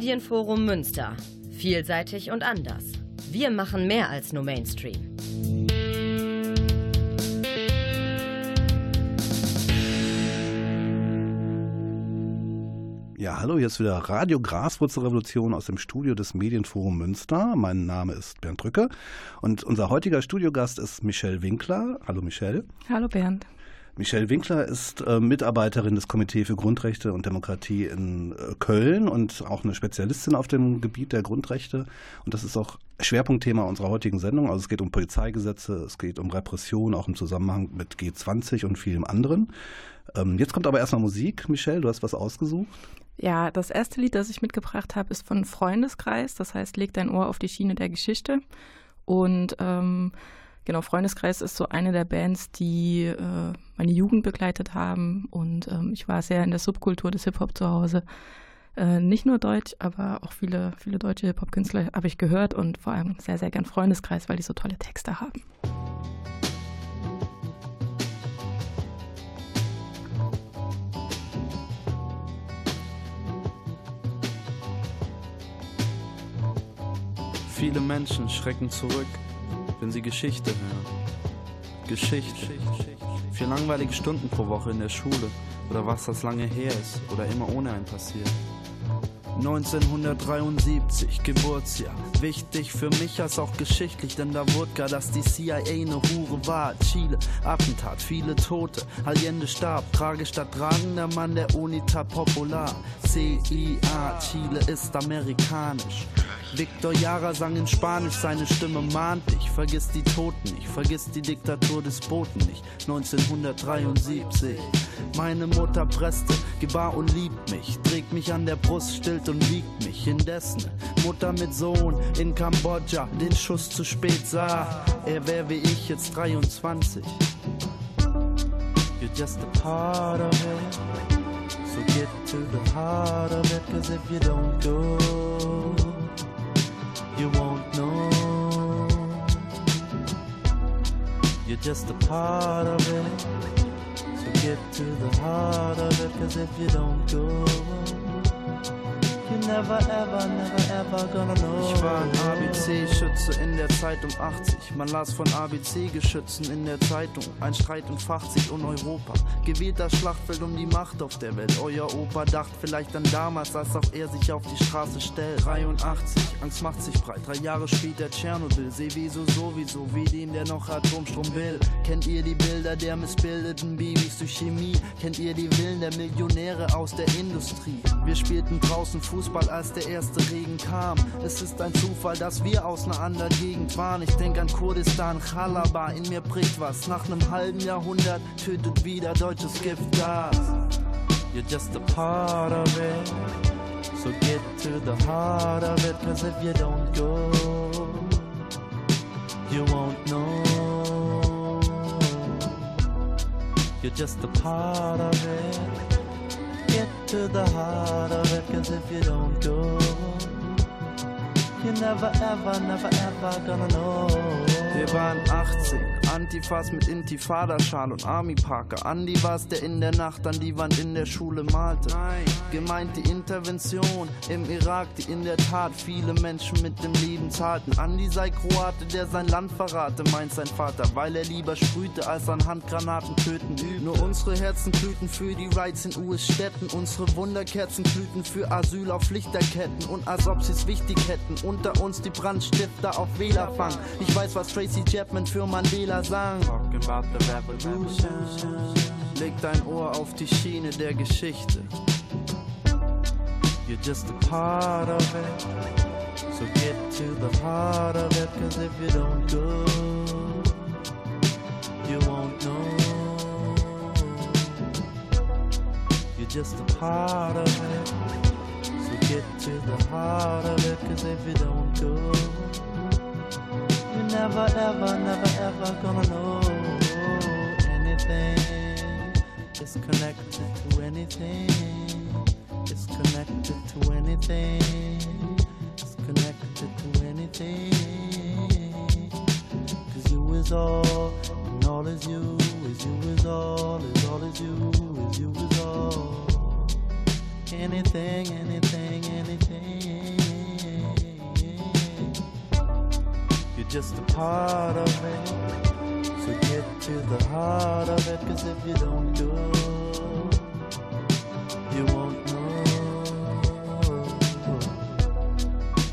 Medienforum Münster. Vielseitig und anders. Wir machen mehr als nur Mainstream. Ja, hallo, hier ist wieder Radio Graswurzelrevolution aus dem Studio des Medienforum Münster. Mein Name ist Bernd Drücke und unser heutiger Studiogast ist Michelle Winkler. Hallo Michelle. Hallo Bernd. Michelle Winkler ist äh, Mitarbeiterin des Komitee für Grundrechte und Demokratie in äh, Köln und auch eine Spezialistin auf dem Gebiet der Grundrechte. Und das ist auch Schwerpunktthema unserer heutigen Sendung. Also es geht um Polizeigesetze, es geht um Repression, auch im Zusammenhang mit G20 und vielem anderen. Ähm, jetzt kommt aber erstmal Musik. Michelle, du hast was ausgesucht. Ja, das erste Lied, das ich mitgebracht habe, ist von Freundeskreis. Das heißt, leg dein Ohr auf die Schiene der Geschichte. Und ähm, genau, Freundeskreis ist so eine der Bands, die äh, meine Jugend begleitet haben. Und ähm, ich war sehr in der Subkultur des Hip-Hop zu Hause. Äh, nicht nur Deutsch, aber auch viele, viele deutsche Hip-Hop-Künstler habe ich gehört und vor allem sehr, sehr gern Freundeskreis, weil die so tolle Texte haben. Viele Menschen schrecken zurück, wenn sie Geschichte hören. Geschichte. Vier langweilige Stunden pro Woche in der Schule oder was das lange her ist oder immer ohne ein passiert. 1973, Geburtsjahr. Wichtig für mich als auch geschichtlich, denn da wurde gar, dass die CIA eine Hure war. Chile, Attentat, viele Tote. Allende starb, tragisch da tragender Mann der Unita Popular. CIA, Chile ist amerikanisch. Victor Jara sang in Spanisch, seine Stimme mahnt dich. Vergiss die Toten nicht, vergiss die Diktatur des Boten nicht. 1973. Meine Mutter presste, gebar und liebt mich, trägt mich an der Brust, stillt und wiegt mich. Indessen, Mutter mit Sohn in Kambodscha, den Schuss zu spät sah. Er wär wie ich jetzt 23. You're just a part of it. So get to the heart of it, cause if you don't go, you won't know. You're just a part of it. So get to the heart of it, cause if you don't go, you never ever, never ever gonna know. Ich war ein ABC-Schütze in der Zeit um 80. Man las von ABC-Geschützen in der Zeitung. Ein Streit entfacht sich um Europa. Gewählt das Schlachtfeld um die Macht auf der Welt. Euer Opa dacht vielleicht an damals, als auch er sich auf die Straße stellt. 83, Angst macht sich breit. Drei Jahre später Tschernobyl. Seewiso sowieso, wie den, der noch Atomstrom will. Kennt ihr die Bilder der missbildeten Babys durch Chemie? Kennt ihr die Willen der Millionäre aus der Industrie? Wir spielten draußen Fußball, als der erste Regen kam. Es ist ein Zufall, dass wir aus einer anderen Gegend waren. Ich denk an Kurdistan, Chalaba, in mir bricht was. Nach einem halben Jahrhundert tötet wieder deutsches Giftgas. You're just a part of it. So get to the heart of it, cause if you don't go, you won't know. You're just a part of it. To the heart of it, cause if you don't go, You're never ever, never ever gonna know. Wir waren 18, Antifas mit Intifada-Schal und Army-Parker. Andi war's, der in der Nacht an die Wand in der Schule malte. Nein. Gemeint die Intervention im Irak, die in der Tat viele Menschen mit dem Leben zahlten. Andi sei Kroate, der sein Land verrate, meint sein Vater, weil er lieber sprühte, als an Handgranaten töten übt. Nur unsere Herzen glühten für die Rights in US-Städten, unsere Wunderkerzen glühten für Asyl auf Lichterketten und als ob sie's wichtig hätten, unter uns die Brandstifter auf Wählerfang. Ich weiß, was Tracy Chapman für Mandela sang. Talking about the revolution. Leg dein Ohr auf die Schiene der Geschichte. You're just a part of it. So get to the heart of it, cause if you don't go, you won't know. You're just a part of it. So get to the heart of it, cause if you don't go, never ever, never ever gonna know anything. It's connected to anything. It's connected to anything. It's connected to anything. Cause you is all, and all is you, is you is all, is all is you, is you is all. Anything, anything, anything. Just a part of it. So get to the heart of it, cause if you don't go, you won't know.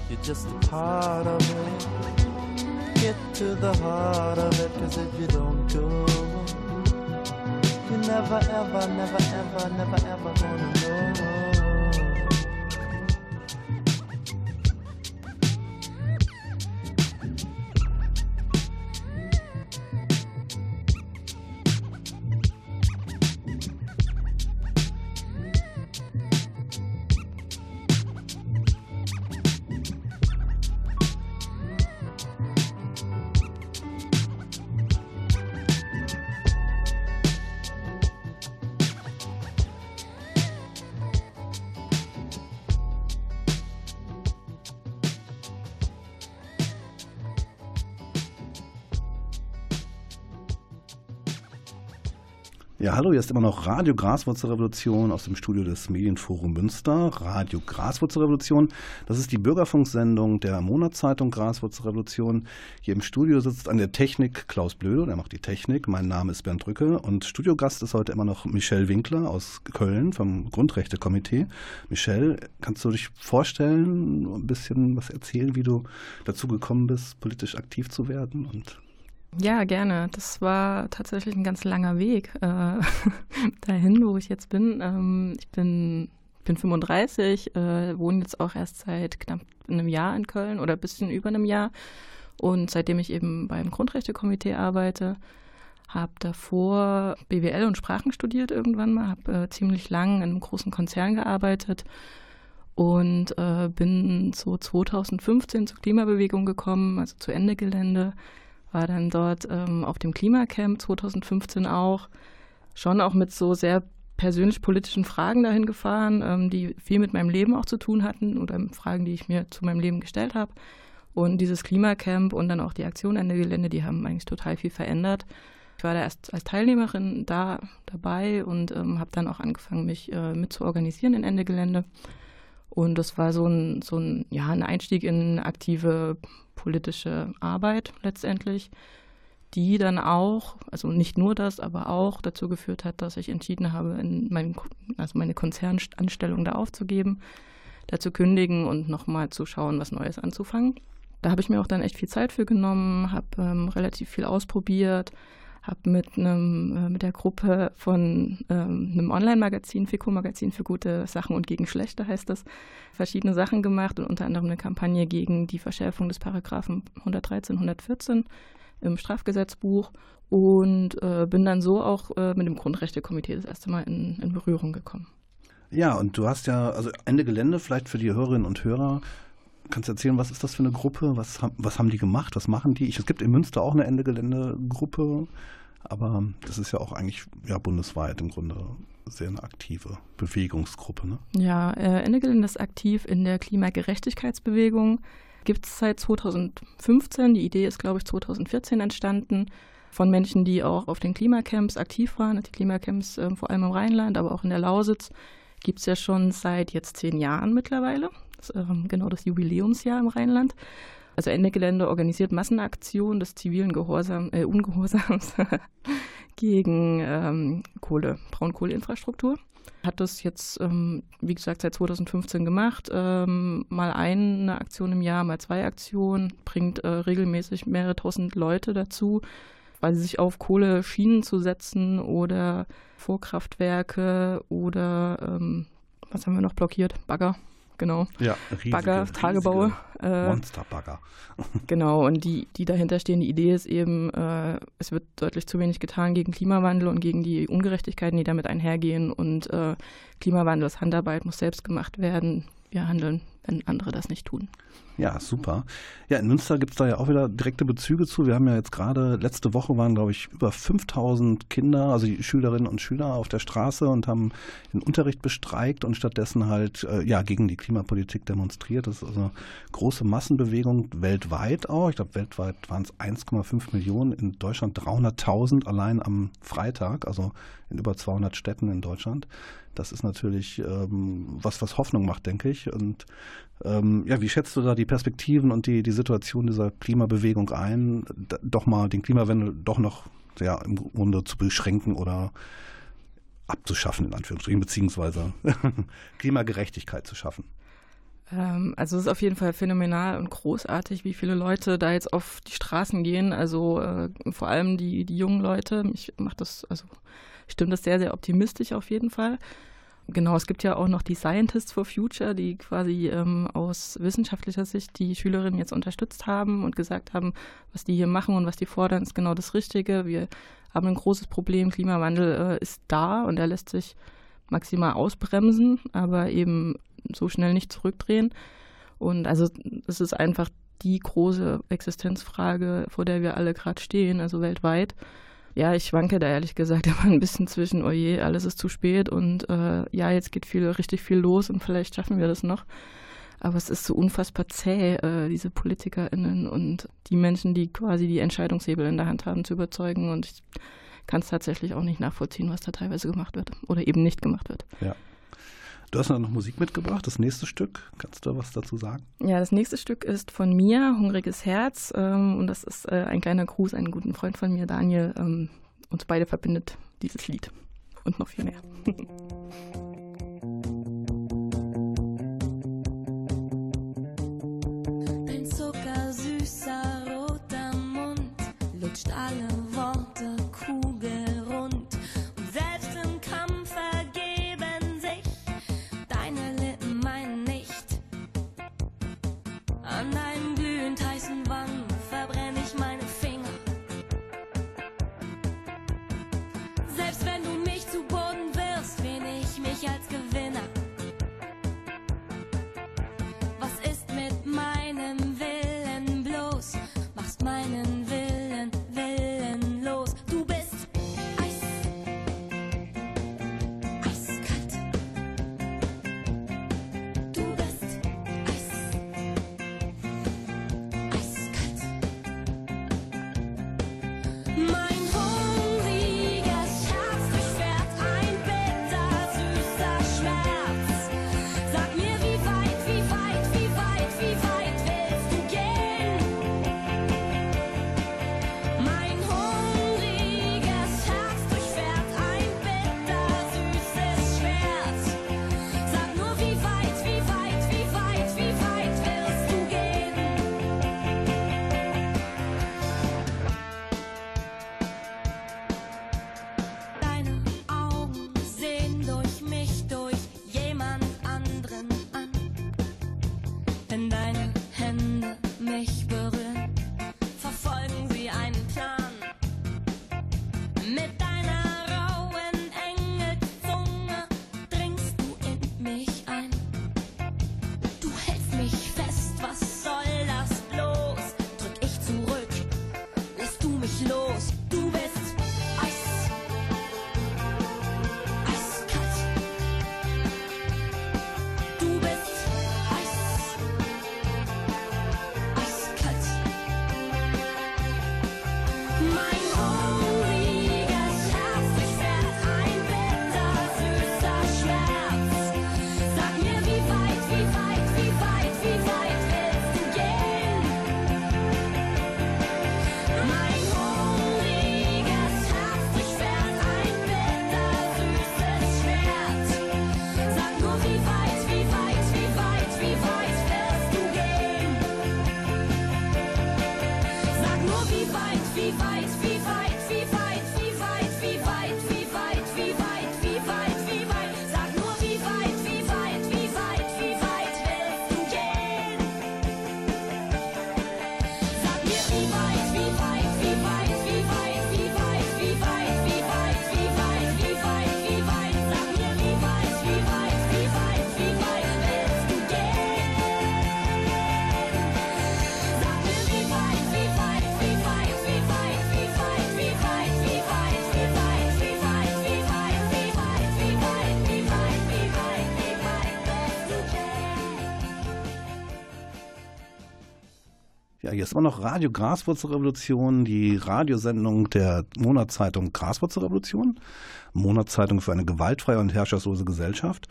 You're just a part of it. Get to the heart of it, cause if you don't go, you never ever, never ever, never ever gonna know. Hallo, hier ist immer noch Radio Graswurzelrevolution aus dem Studio des Medienforum Münster. Radio Graswurzelrevolution, das ist die Bürgerfunksendung der Monatszeitung Graswurzelrevolution. Hier im Studio sitzt an der Technik Klaus Blöde, der macht die Technik. Mein Name ist Bernd Drücke und Studiogast ist heute immer noch Michelle Winkler aus Köln vom Grundrechtekomitee. Michelle, kannst du dich vorstellen, ein bisschen was erzählen, wie du dazu gekommen bist, politisch aktiv zu werden und ja, gerne. Das war tatsächlich ein ganz langer Weg äh, dahin, wo ich jetzt bin. Ähm, ich bin, bin 35, äh, wohne jetzt auch erst seit knapp einem Jahr in Köln oder ein bisschen über einem Jahr. Und seitdem ich eben beim Grundrechtekomitee arbeite, habe davor BWL und Sprachen studiert irgendwann mal, habe äh, ziemlich lang in einem großen Konzern gearbeitet und äh, bin so 2015 zur Klimabewegung gekommen, also zu Ende Gelände war dann dort ähm, auf dem Klimacamp 2015 auch, schon auch mit so sehr persönlich politischen Fragen dahin gefahren, ähm, die viel mit meinem Leben auch zu tun hatten oder Fragen, die ich mir zu meinem Leben gestellt habe. Und dieses Klimacamp und dann auch die Aktion Ende Gelände, die haben eigentlich total viel verändert. Ich war da erst als Teilnehmerin da dabei und ähm, habe dann auch angefangen, mich äh, mit zu organisieren in Ende Gelände. Und das war so ein, so ein, ja, ein Einstieg in aktive politische Arbeit letztendlich, die dann auch, also nicht nur das, aber auch dazu geführt hat, dass ich entschieden habe, in mein, also meine Konzernanstellung da aufzugeben, da zu kündigen und nochmal zu schauen, was Neues anzufangen. Da habe ich mir auch dann echt viel Zeit für genommen, habe ähm, relativ viel ausprobiert, habe mit einem äh, mit der Gruppe von ähm, einem Online-Magazin, FICO-Magazin für gute Sachen und gegen schlechte heißt das, verschiedene Sachen gemacht und unter anderem eine Kampagne gegen die Verschärfung des Paragraphen 113, 114 im Strafgesetzbuch und äh, bin dann so auch äh, mit dem Grundrechtekomitee das erste Mal in, in Berührung gekommen. Ja, und du hast ja, also Ende Gelände vielleicht für die Hörerinnen und Hörer, kannst du erzählen, was ist das für eine Gruppe? Was, was haben die gemacht? Was machen die? Ich, es gibt in Münster auch eine Ende Gelände-Gruppe. Aber das ist ja auch eigentlich ja, bundesweit im Grunde sehr eine aktive Bewegungsgruppe. Ne? Ja, äh, Ende Gelände ist aktiv in der Klimagerechtigkeitsbewegung. Gibt es seit 2015. Die Idee ist, glaube ich, 2014 entstanden von Menschen, die auch auf den Klimacamps aktiv waren. Die Klimacamps äh, vor allem im Rheinland, aber auch in der Lausitz gibt es ja schon seit jetzt zehn Jahren mittlerweile. Das ist ähm, genau das Jubiläumsjahr im Rheinland also Ende Gelände organisiert Massenaktionen des zivilen Gehorsam, äh, Ungehorsams gegen ähm, Kohle, Braunkohleinfrastruktur. Hat das jetzt, ähm, wie gesagt, seit 2015 gemacht. Ähm, mal eine Aktion im Jahr, mal zwei Aktionen, bringt äh, regelmäßig mehrere tausend Leute dazu, weil sie sich auf Kohleschienen zu setzen oder Vorkraftwerke oder ähm, was haben wir noch blockiert? Bagger genau. Ja, riesige, Bagger, Tagebaue. Äh, Monsterbagger. genau, und die, die dahinter stehen, die Idee ist eben, äh, es wird deutlich zu wenig getan gegen Klimawandel und gegen die Ungerechtigkeiten, die damit einhergehen. Und äh, Klimawandel ist Handarbeit, muss selbst gemacht werden. Wir handeln, wenn andere das nicht tun. Ja, super. Ja, in Münster gibt es da ja auch wieder direkte Bezüge zu. Wir haben ja jetzt gerade, letzte Woche waren, glaube ich, über 5000 Kinder, also die Schülerinnen und Schüler auf der Straße und haben den Unterricht bestreikt und stattdessen halt äh, ja gegen die Klimapolitik demonstriert. Das ist also eine große Massenbewegung weltweit auch. Ich glaube, weltweit waren es 1,5 Millionen, in Deutschland 300.000 allein am Freitag, also in über 200 Städten in Deutschland. Das ist natürlich ähm, was, was Hoffnung macht, denke ich. Und Ähm, ja, wie schätzt du da die Perspektiven und die, die Situation dieser Klimabewegung ein, doch mal den Klimawandel doch noch ja, im Grunde zu beschränken oder abzuschaffen, in Anführungsstrichen, beziehungsweise Klimagerechtigkeit zu schaffen? Ähm, also es ist auf jeden Fall phänomenal und großartig, wie viele Leute da jetzt auf die Straßen gehen. Also äh, vor allem die, die jungen Leute. Ich mache das, also stimmt das sehr, sehr optimistisch auf jeden Fall. Genau, es gibt ja auch noch die Scientists for Future, die quasi ähm, aus wissenschaftlicher Sicht die Schülerinnen jetzt unterstützt haben und gesagt haben, was die hier machen und was die fordern, ist genau das Richtige. Wir haben ein großes Problem, Klimawandel äh, ist da und er lässt sich maximal ausbremsen, aber eben so schnell nicht zurückdrehen. Und also es ist einfach die große Existenzfrage, vor der wir alle gerade stehen, also weltweit. Ja, ich schwanke da ehrlich gesagt immer ein bisschen zwischen, oh je, alles ist zu spät und äh, ja, jetzt geht viel, richtig viel los und vielleicht schaffen wir das noch. Aber es ist so unfassbar zäh, äh, diese PolitikerInnen und die Menschen, die quasi die Entscheidungshebel in der Hand haben, zu überzeugen. Und ich kann es tatsächlich auch nicht nachvollziehen, was da teilweise gemacht wird oder eben nicht gemacht wird. Ja. Du hast noch Musik mitgebracht, das nächste Stück. Kannst du was dazu sagen? Ja, das nächste Stück ist von mir, Hungriges Herz. Ähm, und das ist äh, ein kleiner Gruß, einen guten Freund von mir, Daniel. Ähm, uns beide verbindet dieses Lied und noch viel mehr. My Immer noch Radio Graswurzelrevolution, die Radiosendung der Monatszeitung Graswurzelrevolution, Monatszeitung für eine gewaltfreie und herrscherslose Gesellschaft.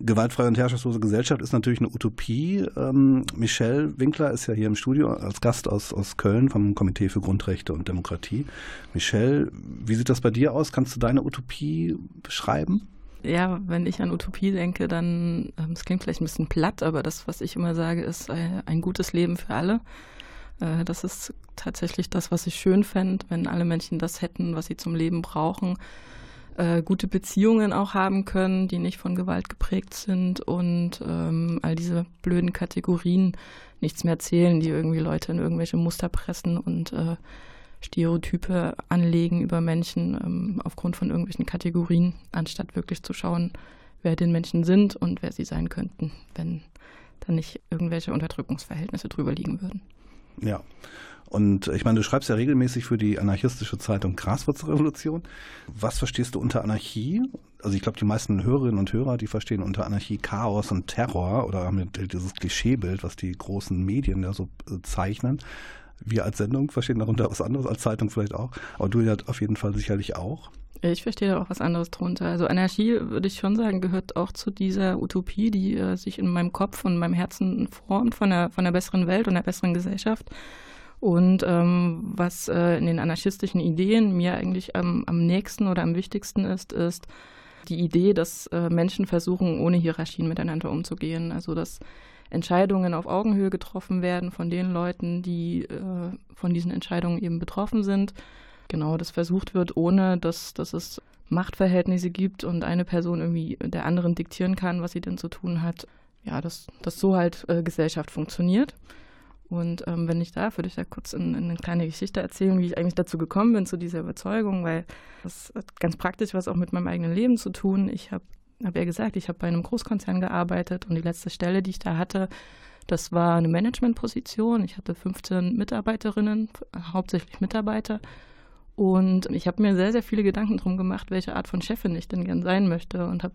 Gewaltfreie und herrschaftslose Gesellschaft ist natürlich eine Utopie. Ähm, Michelle Winkler ist ja hier im Studio als Gast aus, aus Köln vom Komitee für Grundrechte und Demokratie. Michelle, wie sieht das bei dir aus? Kannst du deine Utopie beschreiben? Ja, wenn ich an Utopie denke, dann, ähm, es klingt vielleicht ein bisschen platt, aber das, was ich immer sage, ist äh, ein gutes Leben für alle. Äh, das ist tatsächlich das, was ich schön fände, wenn alle Menschen das hätten, was sie zum Leben brauchen. Äh, gute Beziehungen auch haben können, die nicht von Gewalt geprägt sind und ähm, all diese blöden Kategorien nichts mehr zählen, die irgendwie Leute in irgendwelche Muster pressen und äh, Stereotype anlegen über Menschen ähm, aufgrund von irgendwelchen Kategorien, anstatt wirklich zu schauen, wer den Menschen sind und wer sie sein könnten, wenn da nicht irgendwelche Unterdrückungsverhältnisse drüber liegen würden. Ja. Und ich meine, du schreibst ja regelmäßig für die anarchistische Zeitung Graswurzrevolution. Was verstehst du unter Anarchie? Also ich glaube, die meisten Hörerinnen und Hörer, die verstehen unter Anarchie Chaos und Terror oder haben dieses Klischeebild, was die großen Medien ja so äh, zeichnen. Wir als Sendung verstehen darunter was anderes, als Zeitung vielleicht auch. Aber du ja auf jeden Fall sicherlich auch. Ich verstehe da auch was anderes drunter. Also Anarchie, würde ich schon sagen, gehört auch zu dieser Utopie, die äh, sich in meinem Kopf und meinem Herzen formt von einer, von einer besseren Welt und einer besseren Gesellschaft. Und ähm, was äh, in den anarchistischen Ideen mir eigentlich am, am nächsten oder am wichtigsten ist, ist die Idee, dass äh, Menschen versuchen, ohne Hierarchien miteinander umzugehen. Also dass Entscheidungen auf Augenhöhe getroffen werden von den Leuten, die äh, von diesen Entscheidungen eben betroffen sind. Genau, das versucht wird, ohne dass, dass es Machtverhältnisse gibt und eine Person irgendwie der anderen diktieren kann, was sie denn zu tun hat. Ja, dass, dass so halt äh, Gesellschaft funktioniert. Und ähm, wenn ich darf, würde ich da kurz in, in eine kleine Geschichte erzählen, wie ich eigentlich dazu gekommen bin, zu dieser Überzeugung, weil das hat ganz praktisch was auch mit meinem eigenen Leben zu tun. Ich habe habe ja gesagt, ich habe bei einem Großkonzern gearbeitet und die letzte Stelle, die ich da hatte, das war eine Managementposition. Ich hatte 15 Mitarbeiterinnen, hauptsächlich Mitarbeiter. Und ich habe mir sehr, sehr viele Gedanken drum gemacht, welche Art von Chefin ich denn gern sein möchte und habe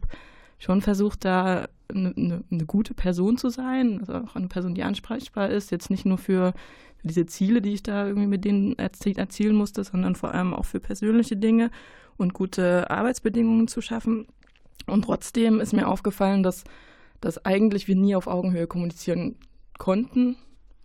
schon versucht, da eine, eine, eine, gute Person zu sein, also auch eine Person, die ansprechbar ist, jetzt nicht nur für, diese Ziele, die ich da irgendwie mit denen erzielen musste, sondern vor allem auch für persönliche Dinge und gute Arbeitsbedingungen zu schaffen. Und trotzdem ist mir aufgefallen, dass, dass eigentlich wir nie auf Augenhöhe kommunizieren konnten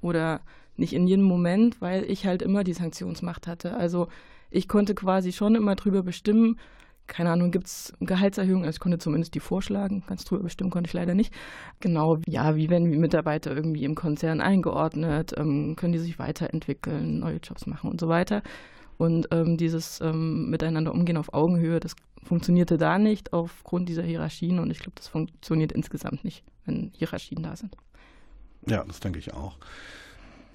oder nicht in jedem Moment, weil ich halt immer die Sanktionsmacht hatte. Also ich konnte quasi schon immer drüber bestimmen, keine Ahnung, gibt es Gehaltserhöhungen? Also ich konnte zumindest die vorschlagen, ganz drüber bestimmen konnte ich leider nicht. Genau, ja, wie werden Mitarbeiter irgendwie im Konzern eingeordnet? Ähm, können die sich weiterentwickeln, neue Jobs machen und so weiter? Und ähm, dieses ähm, Miteinander umgehen auf Augenhöhe, das funktionierte da nicht aufgrund dieser Hierarchien und ich glaube, das funktioniert insgesamt nicht, wenn Hierarchien da sind. Ja, das denke ich auch.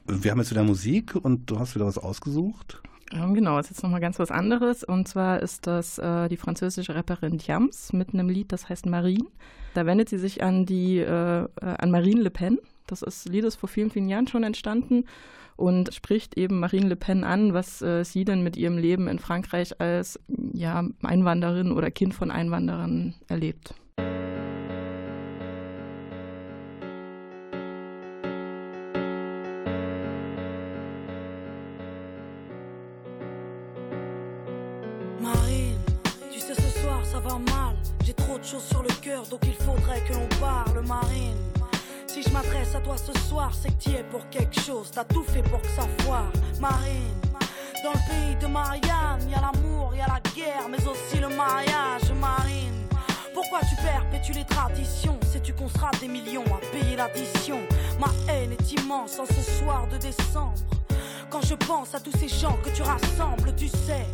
Wir haben jetzt wieder Musik und du hast wieder was ausgesucht. Ähm, genau, es ist jetzt nochmal ganz was anderes. Und zwar ist das äh, die französische Rapperin Diams mit einem Lied, das heißt Marine. Da wendet sie sich an die äh, an Marine Le Pen. Das ist Lied ist vor vielen, vielen Jahren schon entstanden und spricht eben Marine Le Pen an, was äh, sie denn mit ihrem Leben in Frankreich als ja, Einwanderin oder Kind von Einwanderern erlebt. J'ai trop de choses sur le cœur donc il faudrait que l'on parle, Marine. Si je m'adresse à toi ce soir, c'est que tu es pour quelque chose. T'as tout fait pour que ça foire, Marine. Dans le pays de Marianne, y a l'amour, y a la guerre, mais aussi le mariage, Marine. Pourquoi tu perpétues les traditions? Sais-tu qu'on sera des millions à payer l'addition? Ma haine est immense en ce soir de décembre. Quand je pense à tous ces gens que tu rassembles, tu sais.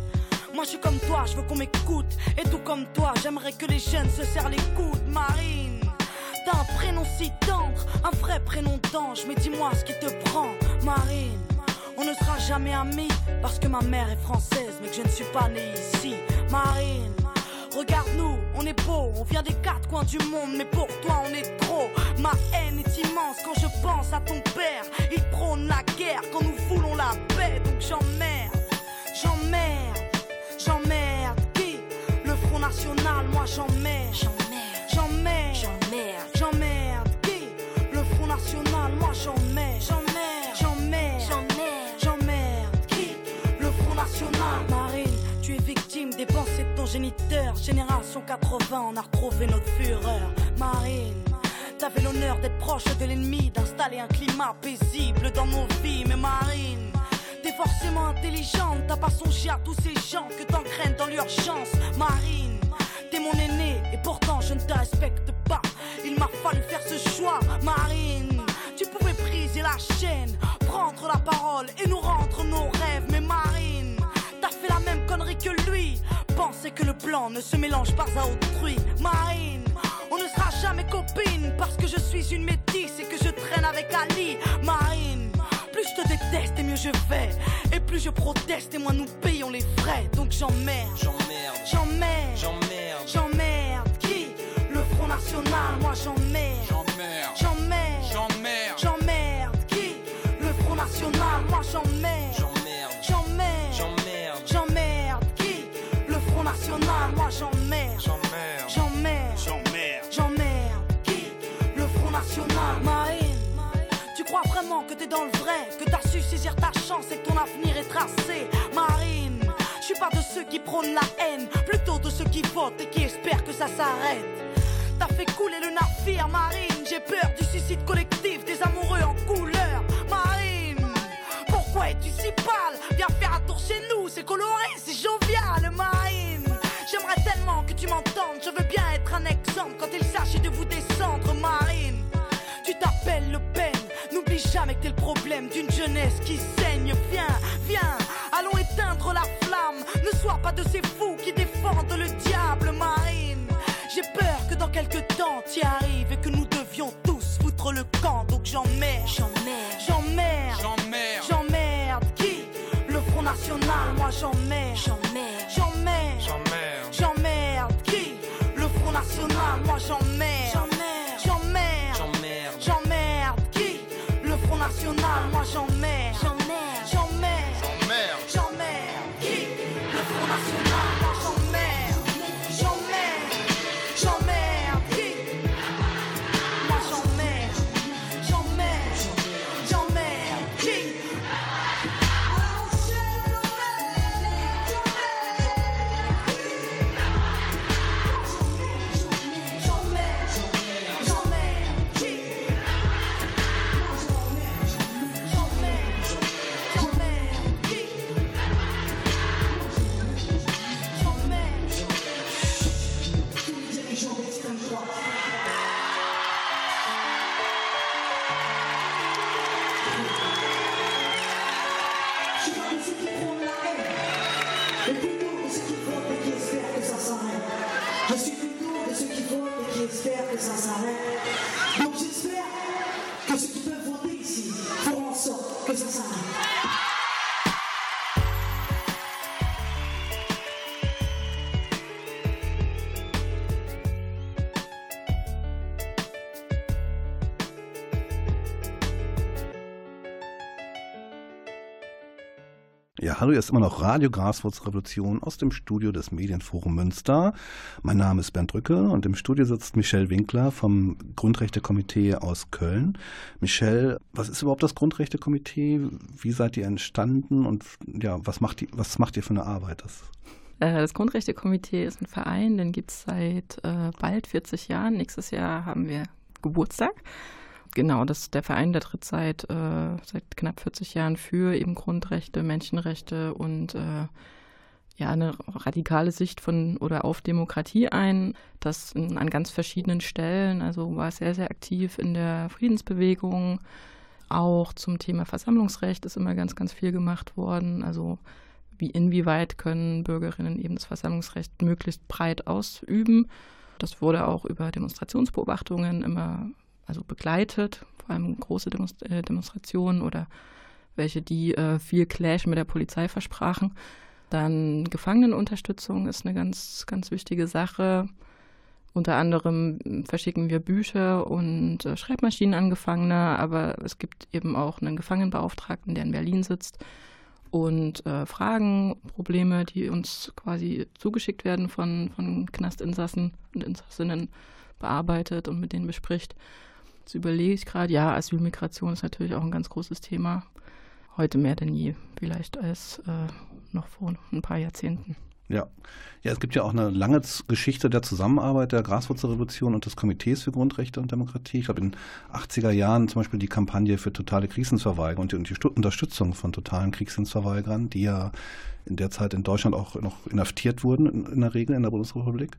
Moi je suis comme toi, je veux qu'on m'écoute. Et tout comme toi, j'aimerais que les jeunes se serrent les coudes, Marine. T'as un prénom si tendre, un vrai prénom d'ange. Mais dis-moi ce qui te prend, Marine. On ne sera jamais amis parce que ma mère est française, mais que je ne suis pas née ici, Marine. Regarde-nous, on est beau, on vient des quatre coins du monde, mais pour toi on est trop. Ma haine est immense quand je pense à ton père. Il prône la guerre quand nous voulons la paix, donc j'emmerde, j'emmerde, j'emmerde. Qui Le Front National, moi j'emmerde, j'emmerde, j'emmerde, j'emmerde. Qui Le Front National, moi j'emmerde, j'emmerde, j'emmerde, j'emmerde, j'emmerde. Qui Le Front National, Marine, tu es victime des pensées de ton géniteur, génération 80 80, on a retrouvé notre fureur. Marine, t'avais l'honneur d'être proche de l'ennemi, d'installer un climat paisible dans nos vies. Mais Marine, t'es forcément intelligente, t'as pas songé à tous ces gens que t'engraines dans l'urgence. Marine, t'es mon aîné et pourtant je ne te respecte pas. Il m'a fallu faire ce choix, Marine. Tu pouvais briser la chaîne, prendre la parole et nous rendre nos rêves. Mais Marine, t'as fait la même connerie que lui. Penser que le blanc ne se mélange pas à autrui. Marine, on ne sera jamais copine parce que je suis une métisse et que je traîne avec Ali. Déteste et mieux je vais. Et plus je proteste et moins nous payons les frais. Donc j'emmerde, J'emmerde, j'emmerde, j'emmerde, j'emmerde. Qui Le Front National, moi j'emmerde. j'emmerde, J'emmerde, j'emmerde, j'emmerde. Qui Le Front National, moi j'emmerde. j'emmerde, J'emmerde, j'emmerde, j'emmerde. Qui Le Front National, moi j'emmerde. j'emmerde, J'emmerde, j'emmerde. j'emmerde. Qui Le Front National, Marine. Tu crois vraiment que t'es dans le vrai, et que ton avenir est tracé, Marine. Je suis pas de ceux qui prônent la haine, plutôt de ceux qui votent et qui espèrent que ça s'arrête. T'as fait couler le navire, Marine. J'ai peur du suicide collectif de ces fous qui défendent le diable, Marine. J'ai peur que dans quelques temps t'y arrives et que nous devions tous foutre le camp. Donc j'emmerde, j'emmerde, j'emmerde, J'emmerde, j'emmerde. Qui? Le Front National, moi j'emmerde, j'emmerde, hallo, hier ist immer noch Radio Graswurzrevolution aus dem Studio des Medienforum Münster. Mein Name ist Bernd Drücke und im Studio sitzt Michelle Winkler vom Grundrechtekomitee aus Köln. Michelle, was ist überhaupt das Grundrechtekomitee? Wie seid ihr entstanden und ja, was macht ihr, was macht ihr für eine Arbeit? Das Äh, Das Grundrechtekomitee ist ein Verein, den gibt es seit äh, bald 40 Jahren. Nächstes Jahr haben wir Geburtstag. Genau, das der Verein, der tritt seit, äh, seit knapp 40 Jahren für eben Grundrechte, Menschenrechte und äh, ja, eine radikale Sicht von oder auf Demokratie ein. Das in, an ganz verschiedenen Stellen. Also war sehr, sehr aktiv in der Friedensbewegung. Auch zum Thema Versammlungsrecht ist immer ganz, ganz viel gemacht worden. Also wie inwieweit können Bürgerinnen eben das Versammlungsrecht möglichst breit ausüben. Das wurde auch über Demonstrationsbeobachtungen immer also begleitet, vor allem große Demonst äh, Demonstrationen oder welche, die äh, viel Clash mit der Polizei versprachen. Dann Gefangenenunterstützung ist eine ganz, ganz wichtige Sache. Unter anderem verschicken wir Bücher und äh, Schreibmaschinen an Gefangene, aber es gibt eben auch einen Gefangenenbeauftragten, der in Berlin sitzt und äh, Fragen, Probleme, die uns quasi zugeschickt werden von, von Knastinsassen und Insassinnen bearbeitet und mit denen bespricht. Jetzt überlege ich gerade, ja, Asylmigration ist natürlich auch ein ganz großes Thema. Heute mehr denn je, vielleicht als äh, noch vor ein paar Jahrzehnten. Ja. Ja, es gibt ja auch eine lange Geschichte der Zusammenarbeit der Graswurzelrevolution und des Komitees für Grundrechte und Demokratie. Ich glaube, in den 80er Jahren zum Beispiel die Kampagne für totale Kriegsdienstverweigerung und die, und die Unterstützung von totalen Kriegsdienstverweigern, die ja in der Zeit in Deutschland auch noch inhaftiert wurden, in, in der Regel in der Bundesrepublik.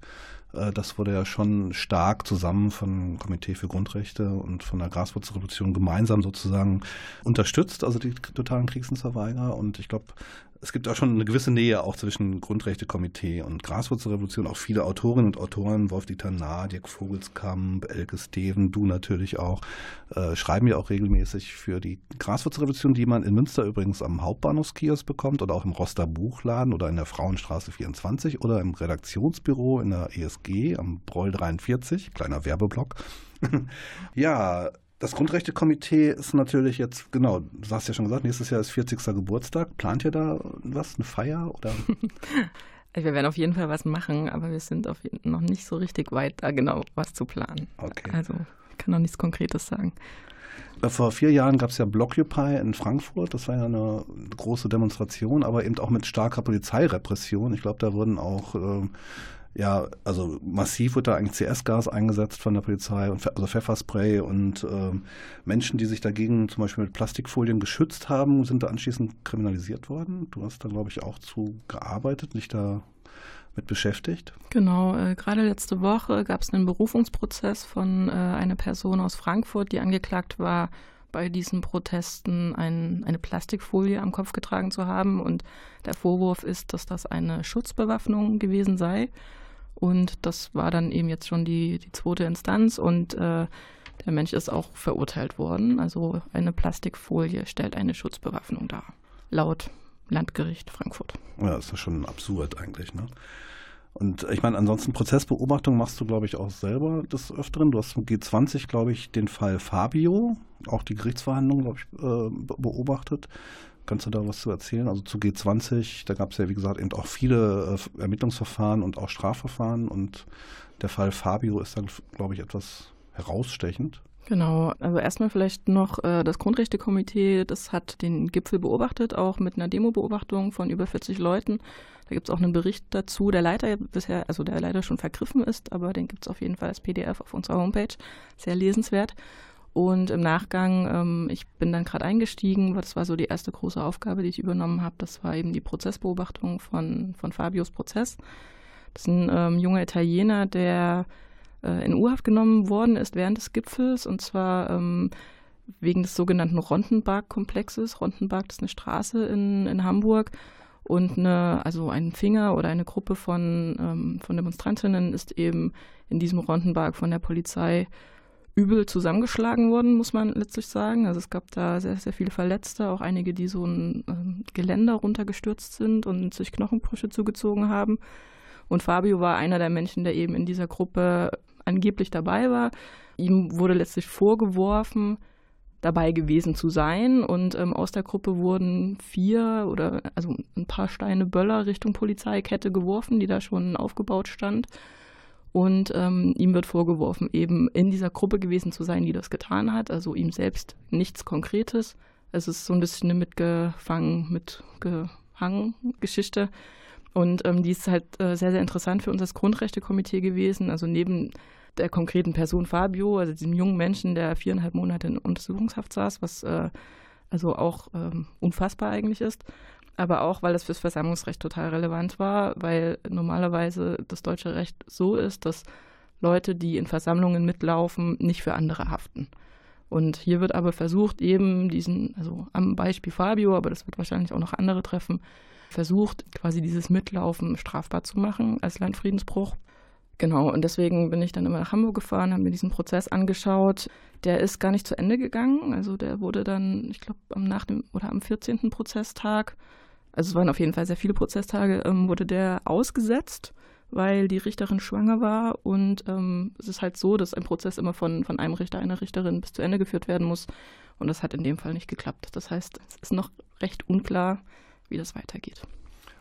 Äh, Das wurde ja schon stark zusammen vom Komitee für Grundrechte und von der Graswurzelrevolution gemeinsam sozusagen unterstützt, also die totalen Kriegsdienstverweigerer. Und ich glaube, es gibt auch schon eine gewisse Nähe auch zwischen Grundrechtekomitee und Graswurzelrevolution. Auch viele Autorinnen und Autoren, Wolf-Dieter Nahr, Dirk Vogelskamp, Elke Steven, du natürlich auch, äh, schreiben ja auch regelmäßig für die Graswurzelrevolution, die man in Münster übrigens am Hauptbahnhofskiosk bekommt oder auch im Roster Buchladen oder in der Frauenstraße 24 oder im Redaktionsbüro in der ESG am Broll 43, kleiner Werbeblock. ja, das Grundrechtekomitee ist natürlich jetzt, genau, du hast ja schon gesagt, nächstes Jahr ist 40. Geburtstag. Plant ihr da was, eine Feier oder? Also wir werden auf jeden Fall was machen, aber wir sind auf jeden noch nicht so richtig weit, da genau was zu planen. Okay. Also ich kann noch nichts Konkretes sagen. Vor vier Jahren gab es ja Blockupy in Frankfurt. Das war ja eine große Demonstration, aber eben auch mit starker Polizeirepression. Ich glaube, da wurden auch, ähm, ja, also massiv wird da eigentlich CS-Gas eingesetzt von der Polizei, und also Pfefferspray und ähm, Menschen, die sich dagegen zum Beispiel mit Plastikfolien geschützt haben, sind da anschließend kriminalisiert worden. Du hast da, glaube ich, auch zu gearbeitet, dich da mit beschäftigt. Genau, äh, gerade letzte Woche gab es einen Berufungsprozess von äh, einer Person aus Frankfurt, die angeklagt war, bei diesen Protesten ein, eine Plastikfolie am Kopf getragen zu haben. Und der Vorwurf ist, dass das eine Schutzbewaffnung gewesen sei. Und das war dann eben jetzt schon die, die zweite Instanz und äh, der Mensch ist auch verurteilt worden. Also eine Plastikfolie stellt eine Schutzbewaffnung dar, laut Landgericht Frankfurt. Ja, ist ja schon absurd eigentlich, ne? Und ich meine, ansonsten Prozessbeobachtung machst du, glaube ich, auch selber des Öfteren. Du hast im G20, glaube ich, den Fall Fabio, auch die Gerichtsverhandlungen, glaube ich, äh, be- beobachtet. Kannst du da was zu erzählen? Also zu G20, da gab es ja, wie gesagt, eben auch viele äh, Ermittlungsverfahren und auch Strafverfahren. Und der Fall Fabio ist dann, glaube ich, etwas herausstechend. Genau, also erstmal vielleicht noch äh, das Grundrechtekomitee, das hat den Gipfel beobachtet, auch mit einer Demo-Beobachtung von über 40 Leuten. Da gibt es auch einen Bericht dazu, der leider bisher, also der leider schon vergriffen ist, aber den gibt es auf jeden Fall als PDF auf unserer Homepage. Sehr lesenswert. Und im Nachgang, ähm, ich bin dann gerade eingestiegen, das war so die erste große Aufgabe, die ich übernommen habe. Das war eben die Prozessbeobachtung von, von Fabios Prozess. Das ist ein ähm, junger Italiener, der äh, in U-Haft genommen worden ist während des Gipfels und zwar ähm, wegen des sogenannten Rontenberg-Komplexes. Rontenberg ist eine Straße in, in Hamburg und eine, also ein Finger oder eine Gruppe von, ähm, von Demonstrantinnen ist eben in diesem Rontenberg von der Polizei übel zusammengeschlagen worden, muss man letztlich sagen. Also es gab da sehr, sehr viele Verletzte, auch einige, die so ein ähm, Geländer runtergestürzt sind und sich Knochenbrüche zugezogen haben. Und Fabio war einer der Menschen, der eben in dieser Gruppe angeblich dabei war. Ihm wurde letztlich vorgeworfen, dabei gewesen zu sein. Und ähm, aus der Gruppe wurden vier oder also ein paar Steine Böller Richtung Polizeikette geworfen, die da schon aufgebaut stand. Und ähm, ihm wird vorgeworfen, eben in dieser Gruppe gewesen zu sein, die das getan hat. Also ihm selbst nichts Konkretes. Es ist so ein bisschen eine mitgefangen, mitgehangen Geschichte. Und ähm, die ist halt äh, sehr, sehr interessant für uns als Grundrechtekomitee gewesen. Also neben der konkreten Person Fabio, also diesem jungen Menschen, der viereinhalb Monate in Untersuchungshaft saß, was äh, also auch ähm, unfassbar eigentlich ist, aber auch, weil das fürs Versammlungsrecht total relevant war, weil normalerweise das deutsche Recht so ist, dass Leute, die in Versammlungen mitlaufen, nicht für andere haften. Und hier wird aber versucht, eben diesen, also am Beispiel Fabio, aber das wird wahrscheinlich auch noch andere treffen, versucht, quasi dieses Mitlaufen strafbar zu machen als Landfriedensbruch. Genau, und deswegen bin ich dann immer nach Hamburg gefahren, habe mir diesen Prozess angeschaut. Der ist gar nicht zu Ende gegangen. Also der wurde dann, ich glaube, am nach dem oder am 14. Prozesstag, also es waren auf jeden Fall sehr viele Prozesstage, ähm, wurde der ausgesetzt, weil die Richterin schwanger war. Und ähm, es ist halt so, dass ein Prozess immer von, von einem Richter, einer Richterin bis zu Ende geführt werden muss. Und das hat in dem Fall nicht geklappt. Das heißt, es ist noch recht unklar, wie das weitergeht.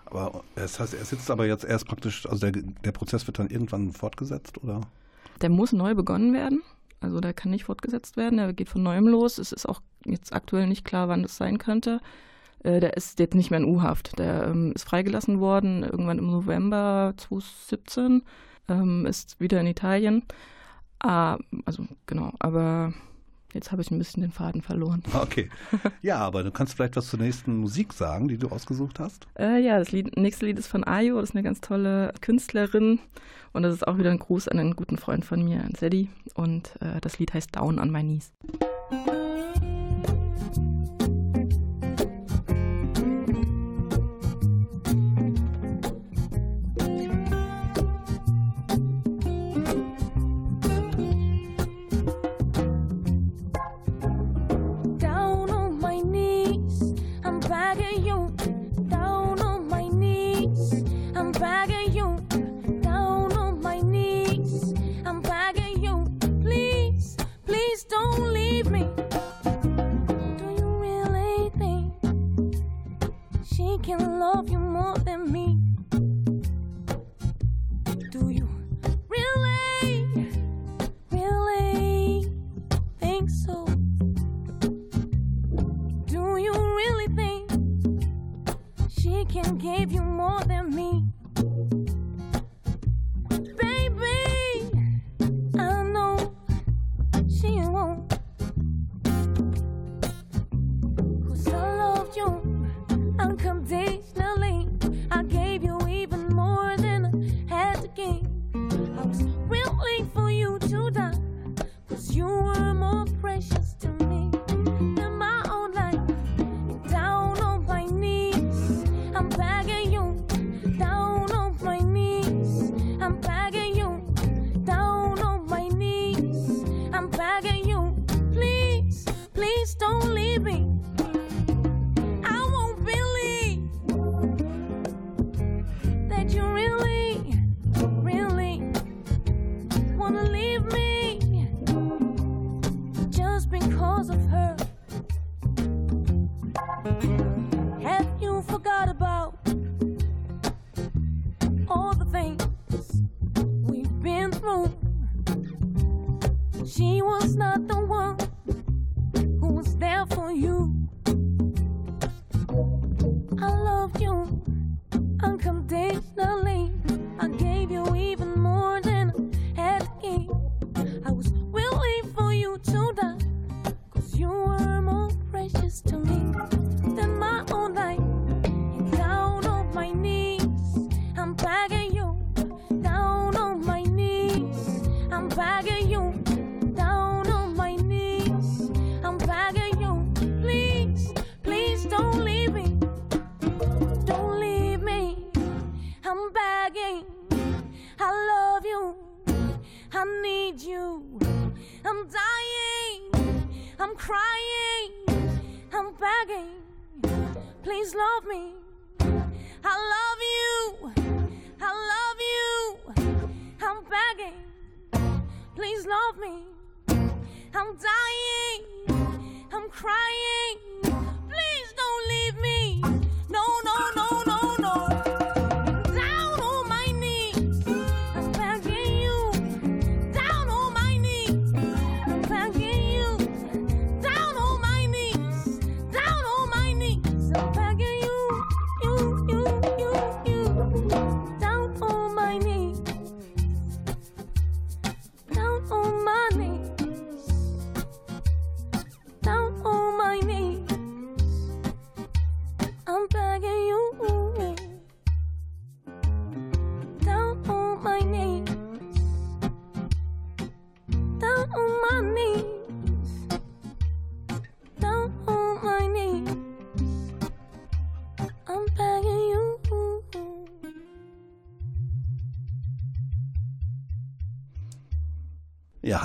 Aber das heißt, er sitzt aber jetzt erst praktisch, also der, der Prozess wird dann irgendwann fortgesetzt, oder? Der muss neu begonnen werden. Also der kann nicht fortgesetzt werden. Der geht von neuem los. Es ist auch jetzt aktuell nicht klar, wann das sein könnte. Äh, der ist jetzt nicht mehr in U-Haft. Der ähm, ist freigelassen worden, irgendwann im November 2017, ähm, ist wieder in Italien. Ah, also genau, aber jetzt habe ich ein bisschen den Faden verloren. Okay. Ja, aber du kannst vielleicht was zur nächsten Musik sagen, die du ausgesucht hast. Äh, ja, das Lied, nächste Lied ist von Ayo, das ist eine ganz tolle Künstlerin und das ist auch wieder ein Gruß an einen guten Freund von mir, an Sadie und äh, das Lied heißt Down on My Knees.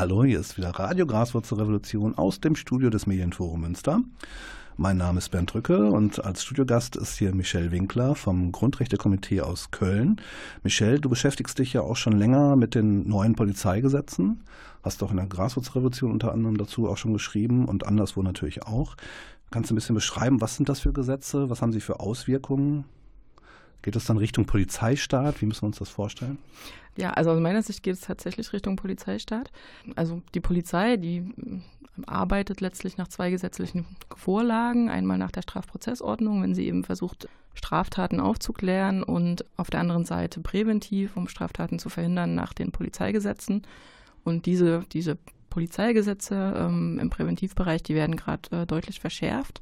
Hallo, hier ist wieder Radio Graswurzelrevolution aus dem Studio des Medienforum Münster. Mein Name ist Bernd Drücke und als Studiogast ist hier Michelle Winkler vom Grundrechtekomitee aus Köln. Michelle, du beschäftigst dich ja auch schon länger mit den neuen Polizeigesetzen, hast auch in der Graswurzelrevolution unter anderem dazu auch schon geschrieben und anderswo natürlich auch. Kannst du ein bisschen beschreiben, was sind das für Gesetze, was haben sie für Auswirkungen? Geht es dann Richtung Polizeistaat? Wie müssen wir uns das vorstellen? Ja, also aus meiner Sicht geht es tatsächlich Richtung Polizeistaat. Also die Polizei, die ähm, arbeitet letztlich nach zwei gesetzlichen Vorlagen. Einmal nach der Strafprozessordnung, wenn sie eben versucht, Straftaten aufzuklären und auf der anderen Seite präventiv, um Straftaten zu verhindern, nach den Polizeigesetzen. Und diese, diese Polizeigesetze ähm, im Präventivbereich, die werden gerade äh, deutlich verschärft.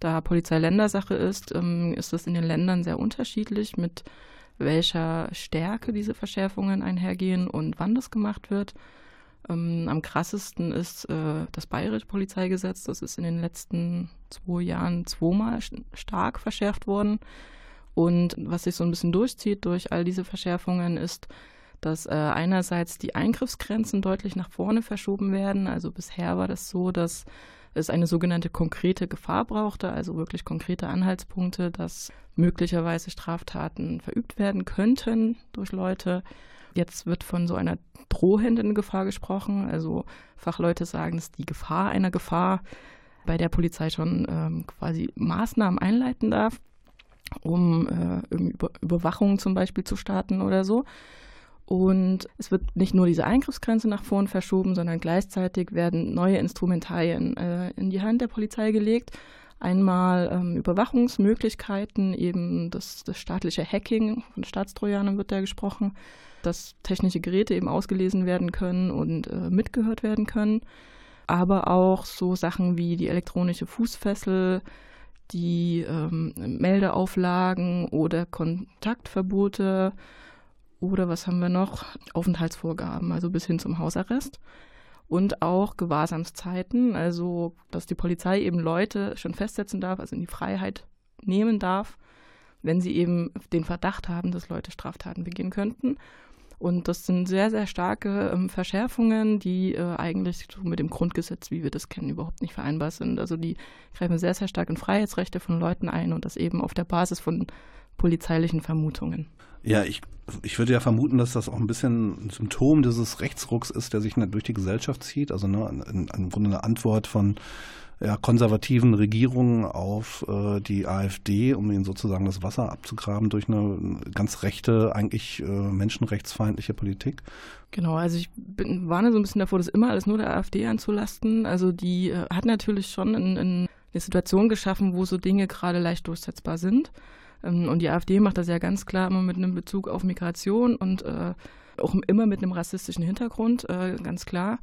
Da Polizei Ländersache ist, ähm, ist es in den Ländern sehr unterschiedlich, mit welcher Stärke diese Verschärfungen einhergehen und wann das gemacht wird. Ähm, am krassesten ist äh, das bayerische Polizeigesetz. Das ist in den letzten zwei Jahren zweimal st- stark verschärft worden. Und was sich so ein bisschen durchzieht durch all diese Verschärfungen ist, dass äh, einerseits die Eingriffsgrenzen deutlich nach vorne verschoben werden. Also bisher war das so, dass es eine sogenannte konkrete Gefahr brauchte, also wirklich konkrete Anhaltspunkte, dass möglicherweise Straftaten verübt werden könnten durch Leute. Jetzt wird von so einer drohenden Gefahr gesprochen. Also Fachleute sagen, dass die Gefahr einer Gefahr bei der Polizei schon ähm, quasi Maßnahmen einleiten darf, um äh, Überwachung zum Beispiel zu starten oder so. Und es wird nicht nur diese Eingriffsgrenze nach vorn verschoben, sondern gleichzeitig werden neue Instrumentarien äh, in die Hand der Polizei gelegt. Einmal ähm, Überwachungsmöglichkeiten, eben das, das staatliche Hacking, von Staatstrojanern wird da gesprochen, dass technische Geräte eben ausgelesen werden können und äh, mitgehört werden können. Aber auch so Sachen wie die elektronische Fußfessel, die ähm, Meldeauflagen oder Kontaktverbote oder was haben wir noch? Aufenthaltsvorgaben, also bis hin zum Hausarrest. Und auch Gewahrsamszeiten, also dass die Polizei eben Leute schon festsetzen darf, also in die Freiheit nehmen darf, wenn sie eben den Verdacht haben, dass Leute Straftaten begehen könnten. Und das sind sehr, sehr starke ähm, Verschärfungen, die äh, eigentlich so mit dem Grundgesetz, wie wir das kennen, überhaupt nicht vereinbar sind. Also die greifen sehr, sehr stark in Freiheitsrechte von Leuten ein und das eben auf der Basis von polizeilichen Vermutungen. Ja, ich, ich würde ja vermuten, dass das auch ein bisschen ein Symptom dieses Rechtsrucks ist, der sich durch die Gesellschaft zieht. Also ne, im Grunde eine Antwort von ja, konservativen Regierungen auf äh, die AfD, um ihnen sozusagen das Wasser abzugraben durch eine ganz rechte, eigentlich äh, menschenrechtsfeindliche Politik. Genau, also ich bin, warne so ein bisschen davor, das immer alles nur der AfD anzulasten. Also die äh, hat natürlich schon in, in eine Situation geschaffen, wo so Dinge gerade leicht durchsetzbar sind. Ähm, und die AfD macht das ja ganz klar immer mit einem Bezug auf Migration und äh, auch immer mit einem rassistischen Hintergrund, äh, ganz klar.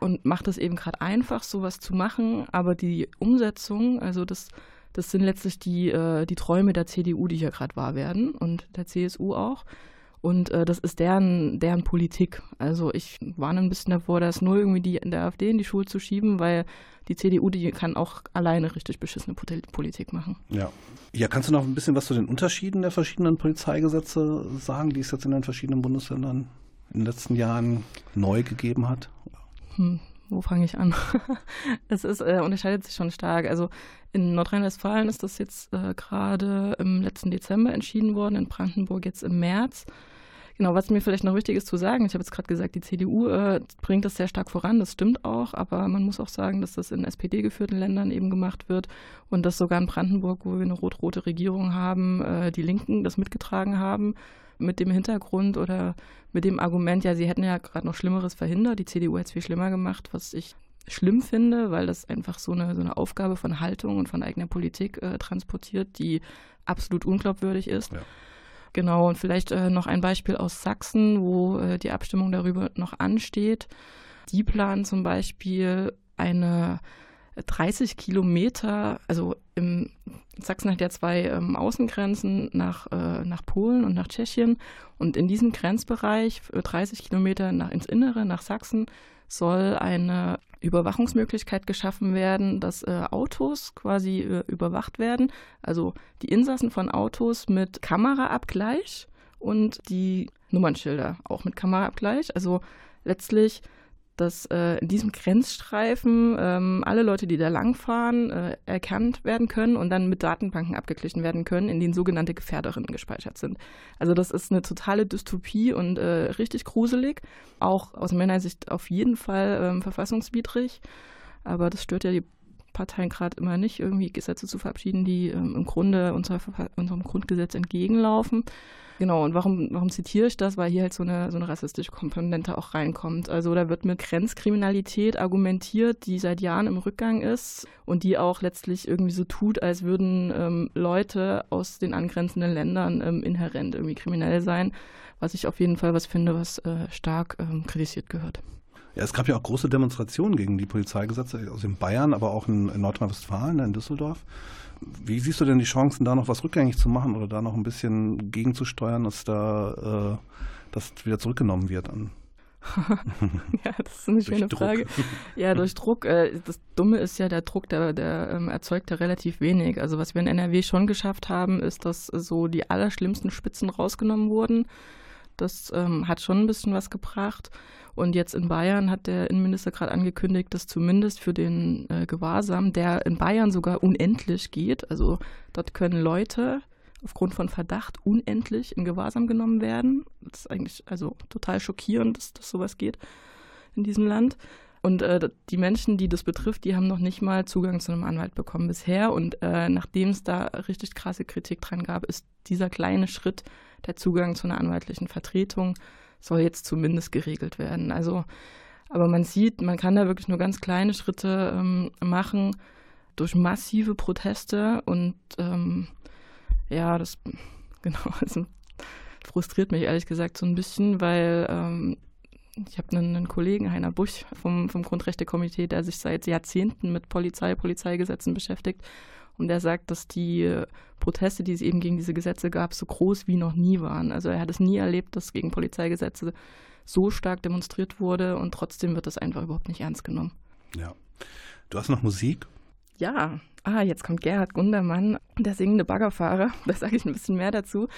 Und macht es eben gerade einfach, sowas zu machen. Aber die Umsetzung, also das, das sind letztlich die, äh, die Träume der CDU, die hier gerade wahr werden und der CSU auch. Und äh, das ist deren, deren Politik. Also ich warne ein bisschen davor, das nur irgendwie die in der AfD in die Schule zu schieben, weil die CDU, die kann auch alleine richtig beschissene Politik machen. Ja. Ja, kannst du noch ein bisschen was zu den Unterschieden der verschiedenen Polizeigesetze sagen, die es jetzt in den verschiedenen Bundesländern in den letzten Jahren neu gegeben hat? Hm, wo fange ich an? es ist, äh, unterscheidet sich schon stark. Also in Nordrhein-Westfalen ist das jetzt äh, gerade im letzten Dezember entschieden worden, in Brandenburg jetzt im März. Genau, was mir vielleicht noch wichtig ist zu sagen, ich habe jetzt gerade gesagt, die CDU äh, bringt das sehr stark voran, das stimmt auch, aber man muss auch sagen, dass das in SPD-geführten Ländern eben gemacht wird und dass sogar in Brandenburg, wo wir eine rot-rote Regierung haben, äh, die Linken das mitgetragen haben mit dem Hintergrund oder mit dem Argument, ja, sie hätten ja gerade noch Schlimmeres verhindert, die CDU hätte es viel schlimmer gemacht, was ich schlimm finde, weil das einfach so eine, so eine Aufgabe von Haltung und von eigener Politik äh, transportiert, die absolut unglaubwürdig ist. Ja. Genau, und vielleicht äh, noch ein Beispiel aus Sachsen, wo äh, die Abstimmung darüber noch ansteht. Die planen zum Beispiel eine 30 Kilometer, also im, Sachsen hat ja zwei ähm, Außengrenzen nach, äh, nach Polen und nach Tschechien. Und in diesem Grenzbereich, 30 Kilometer nach, ins Innere, nach Sachsen, soll eine Überwachungsmöglichkeit geschaffen werden, dass äh, Autos quasi äh, überwacht werden. Also die Insassen von Autos mit Kameraabgleich und die Nummernschilder auch mit Kameraabgleich. Also letztlich dass äh, in diesem Grenzstreifen ähm, alle Leute, die da langfahren, äh, erkannt werden können und dann mit Datenbanken abgeglichen werden können, in denen sogenannte Gefährderinnen gespeichert sind. Also das ist eine totale Dystopie und äh, richtig gruselig, auch aus meiner Sicht auf jeden Fall ähm, verfassungswidrig, aber das stört ja die Parteien gerade immer nicht, irgendwie Gesetze zu verabschieden, die ähm, im Grunde unser, unserem Grundgesetz entgegenlaufen. Genau, und warum, warum zitiere ich das? Weil hier halt so eine, so eine rassistische Komponente auch reinkommt. Also da wird mit Grenzkriminalität argumentiert, die seit Jahren im Rückgang ist und die auch letztlich irgendwie so tut, als würden ähm, Leute aus den angrenzenden Ländern ähm, inhärent irgendwie kriminell sein, was ich auf jeden Fall was finde, was äh, stark ähm, kritisiert gehört. Ja, es gab ja auch große Demonstrationen gegen die Polizeigesetze aus in Bayern, aber auch in, in Nordrhein-Westfalen, in Düsseldorf. Wie siehst du denn die Chancen, da noch was rückgängig zu machen oder da noch ein bisschen gegenzusteuern, dass da äh, das wieder zurückgenommen wird an ja, das ist eine schöne. Frage. Ja, durch Druck. Äh, das Dumme ist ja, der Druck, der, der ähm, erzeugt ja relativ wenig. Also was wir in NRW schon geschafft haben, ist, dass so die allerschlimmsten Spitzen rausgenommen wurden. Das ähm, hat schon ein bisschen was gebracht. Und jetzt in Bayern hat der Innenminister gerade angekündigt, dass zumindest für den äh, Gewahrsam, der in Bayern sogar unendlich geht, also dort können Leute aufgrund von Verdacht unendlich in Gewahrsam genommen werden. Das ist eigentlich also total schockierend, dass, dass sowas geht in diesem Land. Und äh, die Menschen, die das betrifft, die haben noch nicht mal Zugang zu einem Anwalt bekommen bisher. Und äh, nachdem es da richtig krasse Kritik dran gab, ist dieser kleine Schritt, der Zugang zu einer anwaltlichen Vertretung, soll jetzt zumindest geregelt werden. Also, aber man sieht, man kann da wirklich nur ganz kleine Schritte ähm, machen durch massive Proteste und ähm, ja, das genau, also frustriert mich ehrlich gesagt so ein bisschen, weil ähm, ich habe einen, einen Kollegen, Heiner Busch vom, vom Grundrechtekomitee, der sich seit Jahrzehnten mit Polizei, Polizeigesetzen beschäftigt. Und der sagt, dass die äh, Proteste, die es eben gegen diese Gesetze gab, so groß wie noch nie waren. Also er hat es nie erlebt, dass gegen Polizeigesetze so stark demonstriert wurde und trotzdem wird das einfach überhaupt nicht ernst genommen. Ja. Du hast noch Musik? Ja, ah, jetzt kommt Gerhard Gundermann, der singende Baggerfahrer. Da sage ich ein bisschen mehr dazu.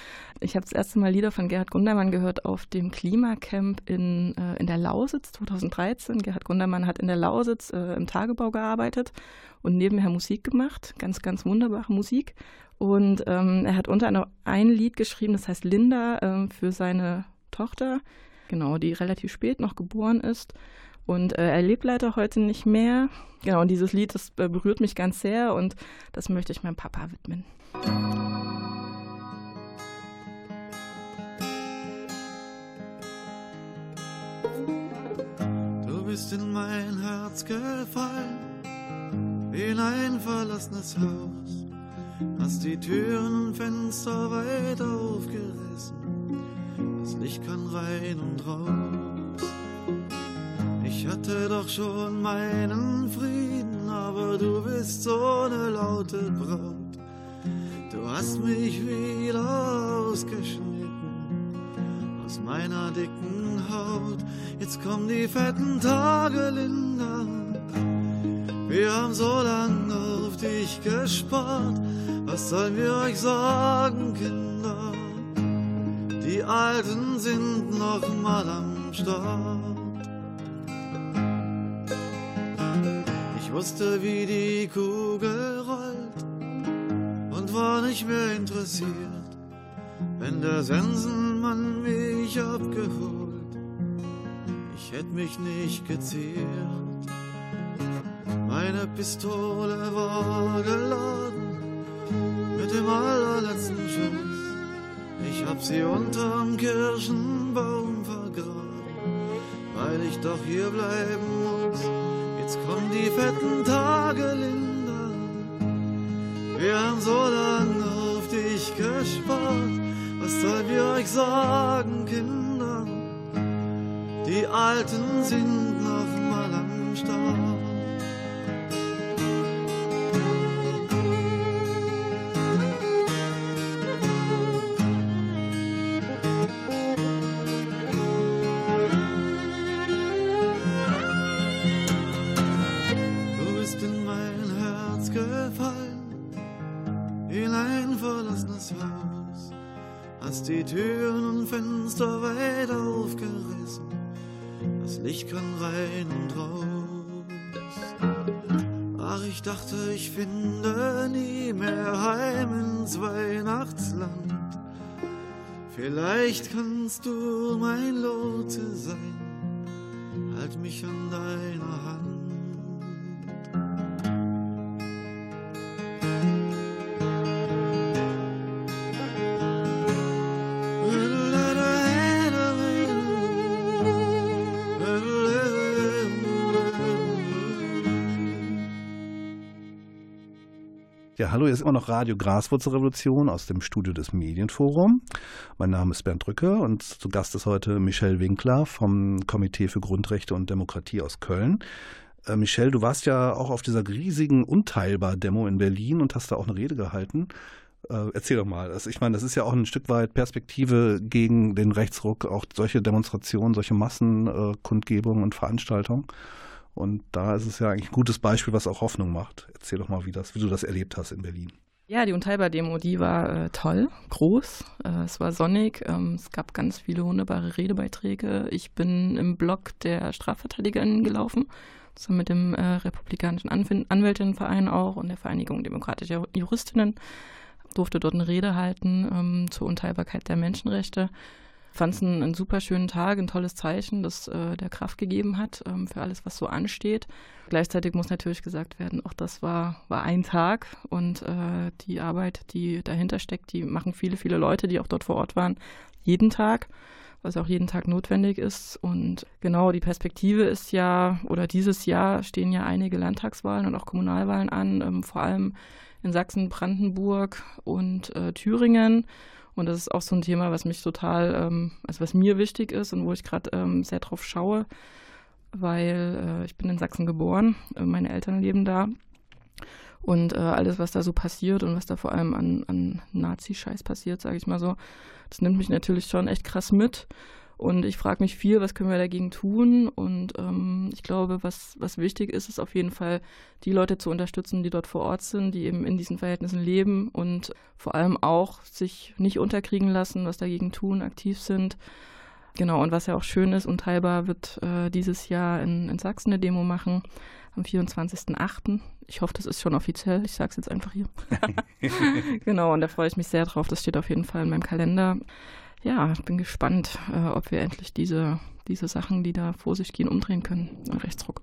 Ich habe das erste Mal Lieder von Gerhard Gundermann gehört auf dem Klimacamp in, äh, in der Lausitz 2013. Gerhard Gundermann hat in der Lausitz äh, im Tagebau gearbeitet und nebenher Musik gemacht. Ganz, ganz wunderbare Musik. Und ähm, er hat unter anderem ein Lied geschrieben, das heißt Linda, ähm, für seine Tochter, genau, die relativ spät noch geboren ist. Und äh, er lebt leider heute nicht mehr. Genau, und dieses Lied, das äh, berührt mich ganz sehr und das möchte ich meinem Papa widmen. Du bist in mein Herz gefallen, wie in ein verlassenes Haus. Hast die Türen und Fenster weit aufgerissen, das Licht kann rein und raus. Ich hatte doch schon meinen Frieden, aber du bist so eine laute Braut. Du hast mich wieder ausgeschnitten aus meiner dicken Haut. Jetzt kommen die fetten Tage, Linda. Wir haben so lange auf dich gespart. Was sollen wir euch sagen, Kinder? Die Alten sind noch mal am Start. Wusste, wie die Kugel rollt und war nicht mehr interessiert wenn der Sensenmann mich abgeholt, ich hätt mich nicht geziert. Meine Pistole war geladen mit dem allerletzten Schuss. Ich hab sie unterm Kirschenbaum vergraben, weil ich doch hier bleiben muss. Kommen die fetten Tage, Linda. Wir haben so lange auf dich gespart. Was sollen wir euch sagen, Kinder? Die Alten sind noch mal am Start. Fenster weit aufgerissen. Das Licht kann rein und raus. Ach, ich dachte, ich finde nie mehr heim ins Weihnachtsland. Vielleicht kannst du mein Lote sein. Halt mich an deiner Hand. Ja, hallo, hier ist immer noch Radio Graswurzelrevolution aus dem Studio des Medienforum. Mein Name ist Bernd Drücke und zu Gast ist heute Michelle Winkler vom Komitee für Grundrechte und Demokratie aus Köln. Äh, Michelle, du warst ja auch auf dieser riesigen Unteilbar-Demo in Berlin und hast da auch eine Rede gehalten. Äh, erzähl doch mal. Also ich meine, das ist ja auch ein Stück weit Perspektive gegen den Rechtsruck, auch solche Demonstrationen, solche Massenkundgebungen und Veranstaltungen. Und da ist es ja eigentlich ein gutes Beispiel, was auch Hoffnung macht. Erzähl doch mal, wie, das, wie du das erlebt hast in Berlin. Ja, die Unteilbar-Demo, die war äh, toll, groß, äh, es war sonnig, ähm, es gab ganz viele wunderbare Redebeiträge. Ich bin im Blog der Strafverteidigerinnen gelaufen, zusammen mit dem äh, Republikanischen Anwin- Anwältinnenverein auch und der Vereinigung Demokratischer Juristinnen, durfte dort eine Rede halten ähm, zur Unteilbarkeit der Menschenrechte fand es einen, einen super schönen Tag, ein tolles Zeichen, das äh, der Kraft gegeben hat ähm, für alles, was so ansteht. Gleichzeitig muss natürlich gesagt werden, auch das war, war ein Tag und äh, die Arbeit, die dahinter steckt, die machen viele, viele Leute, die auch dort vor Ort waren, jeden Tag was auch jeden Tag notwendig ist. Und genau, die Perspektive ist ja, oder dieses Jahr stehen ja einige Landtagswahlen und auch Kommunalwahlen an, ähm, vor allem in Sachsen, Brandenburg und äh, Thüringen. Und das ist auch so ein Thema, was mich total, ähm, also was mir wichtig ist und wo ich gerade ähm, sehr drauf schaue, weil äh, ich bin in Sachsen geboren, äh, meine Eltern leben da. Und äh, alles, was da so passiert und was da vor allem an, an Nazi-Scheiß passiert, sage ich mal so, das nimmt mich natürlich schon echt krass mit. Und ich frage mich viel, was können wir dagegen tun? Und ähm, ich glaube, was, was wichtig ist, ist auf jeden Fall, die Leute zu unterstützen, die dort vor Ort sind, die eben in diesen Verhältnissen leben und vor allem auch sich nicht unterkriegen lassen, was dagegen tun, aktiv sind. Genau, und was ja auch schön ist, Unteilbar wird äh, dieses Jahr in, in Sachsen eine Demo machen, am 24.08. Ich hoffe, das ist schon offiziell. Ich sage es jetzt einfach hier. genau, und da freue ich mich sehr drauf. Das steht auf jeden Fall in meinem Kalender ja, ich bin gespannt, äh, ob wir endlich diese, diese Sachen, die da vor sich gehen, umdrehen können. Rechtsruck.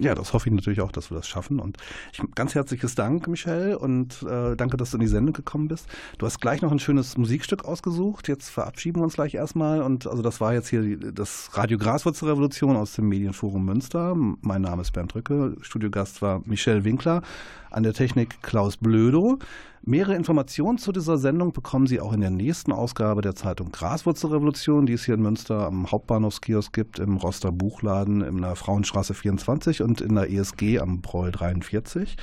Ja, das hoffe ich natürlich auch, dass wir das schaffen. Und ich, ganz herzliches Dank, Michelle, und äh, danke, dass du in die Sendung gekommen bist. Du hast gleich noch ein schönes Musikstück ausgesucht. Jetzt verabschieden wir uns gleich erstmal. Und also das war jetzt hier das Radio Graswurzelrevolution aus dem Medienforum Münster. Mein Name ist Bernd Rücke. Studiogast war Michelle Winkler. An der Technik Klaus Blödo. Mehrere Informationen zu dieser Sendung bekommen Sie auch in der nächsten Ausgabe der Zeitung Graswurzelrevolution, die es hier in Münster am Hauptbahnhofskiosk gibt, im Roster Buchladen in der Frauenstraße 24 und in der ESG am Breul 43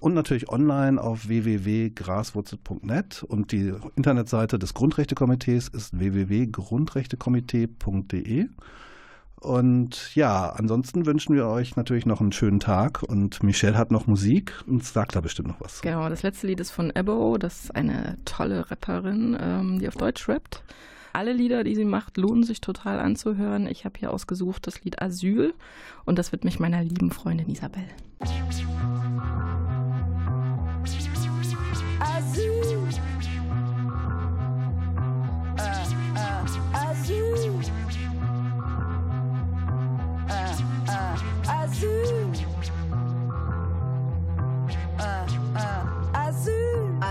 und natürlich online auf www.graswurzel.net und die Internetseite des Grundrechtekomitees ist www.grundrechtekomitee.de. Und ja, ansonsten wünschen wir euch natürlich noch einen schönen Tag und Michelle hat noch Musik und sagt da bestimmt noch was. Genau, das letzte Lied ist von Ebbo, das ist eine tolle Rapperin, ähm, die auf Deutsch rappt. Alle Lieder, die sie macht, lohnen sich total anzuhören. Ich habe hier ausgesucht das Lied Asyl und das widme ich meiner lieben Freundin Isabel. Asyl. Äh, äh, Asyl.